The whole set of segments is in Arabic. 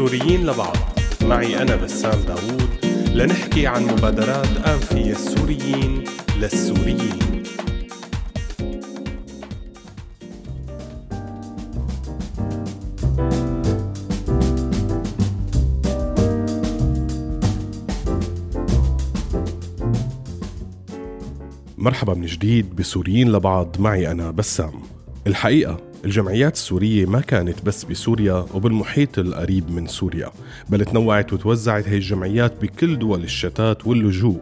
سوريين لبعض. معي أنا بسام داوود. لنحكي عن مبادرات فيها السوريين للسوريين. مرحبا من جديد بسوريين لبعض. معي أنا بسام. الحقيقة الجمعيات السورية ما كانت بس بسوريا وبالمحيط القريب من سوريا بل تنوعت وتوزعت هي الجمعيات بكل دول الشتات واللجوء.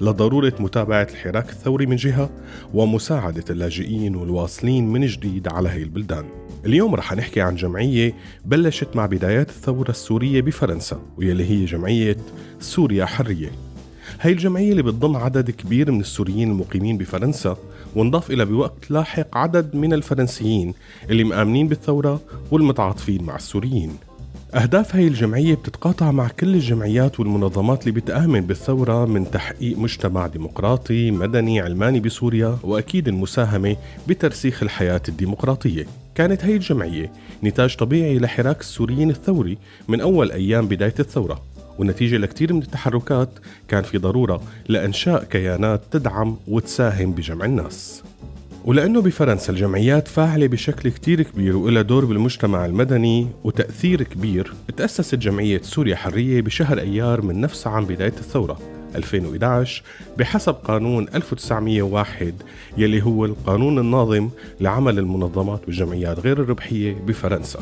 لضرورة متابعة الحراك الثوري من جهة ومساعدة اللاجئين والواصلين من جديد على هي البلدان. اليوم رح نحكي عن جمعية بلشت مع بدايات الثورة السورية بفرنسا ويلي هي جمعية سوريا حرية. هاي الجمعية اللي بتضم عدد كبير من السوريين المقيمين بفرنسا وانضاف إلى بوقت لاحق عدد من الفرنسيين اللي مآمنين بالثورة والمتعاطفين مع السوريين. أهداف هاي الجمعية بتتقاطع مع كل الجمعيات والمنظمات اللي بتآمن بالثورة من تحقيق مجتمع ديمقراطي مدني علماني بسوريا وأكيد المساهمة بترسيخ الحياة الديمقراطية. كانت هاي الجمعية نتاج طبيعي لحراك السوريين الثوري من أول أيام بداية الثورة. ونتيجة لكثير من التحركات كان في ضرورة لإنشاء كيانات تدعم وتساهم بجمع الناس. ولأنه بفرنسا الجمعيات فاعلة بشكل كتير كبير وإلها دور بالمجتمع المدني وتأثير كبير تأسست جمعية سوريا حرية بشهر أيار من نفس عام بداية الثورة 2011 بحسب قانون 1901 يلي هو القانون الناظم لعمل المنظمات والجمعيات غير الربحية بفرنسا.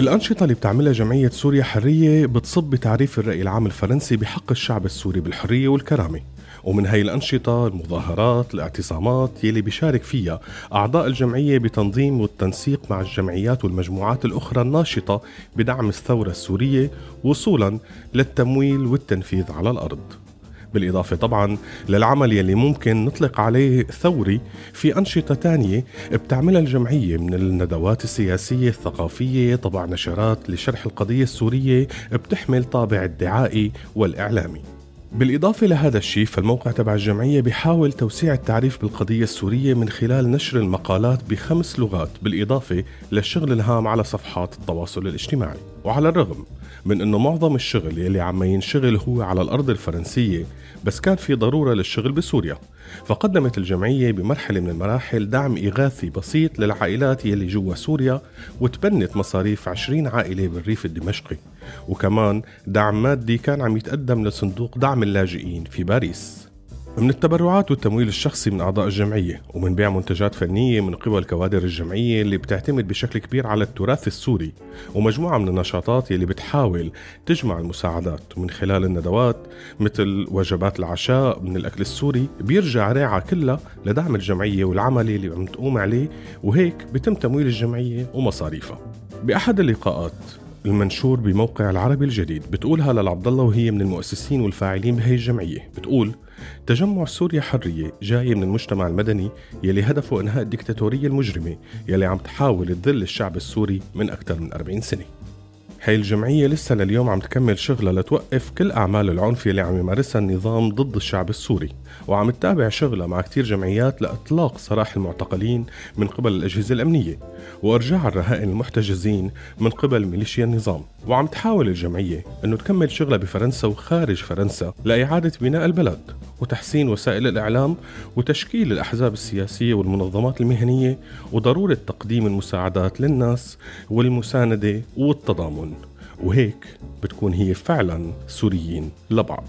الأنشطة اللي بتعملها جمعية سوريا حرية بتصب بتعريف الرأي العام الفرنسي بحق الشعب السوري بالحرية والكرامة. ومن هاي الأنشطة المظاهرات الاعتصامات يلي بيشارك فيها أعضاء الجمعية بتنظيم والتنسيق مع الجمعيات والمجموعات الأخرى الناشطة بدعم الثورة السورية وصولا للتمويل والتنفيذ على الأرض. بالإضافة طبعا للعمل يلي ممكن نطلق عليه ثوري في أنشطة تانية بتعملها الجمعية من الندوات السياسية الثقافية طبع نشرات لشرح القضية السورية بتحمل طابع الدعائي والإعلامي. بالإضافة لهذا الشيء فالموقع تبع الجمعية بيحاول توسيع التعريف بالقضية السورية من خلال نشر المقالات بخمس لغات بالإضافة للشغل الهام على صفحات التواصل الاجتماعي. وعلى الرغم من أنه معظم الشغل يلي عم ينشغل هو على الأرض الفرنسية بس كان في ضرورة للشغل بسوريا. فقدمت الجمعية بمرحلة من المراحل دعم إغاثي بسيط للعائلات يلي جوا سوريا وتبنت مصاريف 20 عائلة بالريف الدمشقي. وكمان دعم مادي كان عم يتقدم لصندوق دعم اللاجئين في باريس. من التبرعات والتمويل الشخصي من أعضاء الجمعية ومن بيع منتجات فنية من قبل كوادر الجمعية اللي بتعتمد بشكل كبير على التراث السوري ومجموعة من النشاطات اللي بتحاول تجمع المساعدات. ومن خلال الندوات مثل وجبات العشاء من الأكل السوري بيرجع ريعة كلها لدعم الجمعية والعمل اللي عم تقوم عليه وهيك بتم تمويل الجمعية ومصاريفها. بأحد اللقاءات المنشور بموقع العربي الجديد بتقول هلا العبد الله وهي من المؤسسين والفاعلين بهي الجمعية. بتقول تجمع سوريا حرية جاي من المجتمع المدني يلي هدفه إنهاء الدكتاتورية المجرمة يلي عم تحاول تذل الشعب السوري من أكثر من 40 سنة. هاي الجمعية لسه لليوم عم تكمل شغلها لتوقف كل أعمال العنف اللي عم يمارسها النظام ضد الشعب السوري. وعم تتابع شغلها مع كتير جمعيات لإطلاق سراح المعتقلين من قبل الأجهزة الأمنية وإرجاع الرهائن المحتجزين من قبل ميليشيا النظام. وعم تحاول الجمعية أنه تكمل شغلها بفرنسا وخارج فرنسا لإعادة بناء البلد وتحسين وسائل الإعلام وتشكيل الأحزاب السياسية والمنظمات المهنية وضرورة تقديم المساعدات للناس والمساندة والتضامن. وهيك بتكون هي فعلا سوريين لبعض.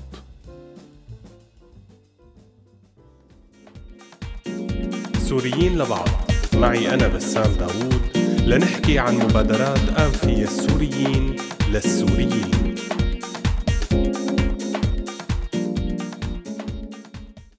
سوريين لبعض. معي أنا بسام داوود. لنحكي عن مبادرات فيها السوريين للسوريين.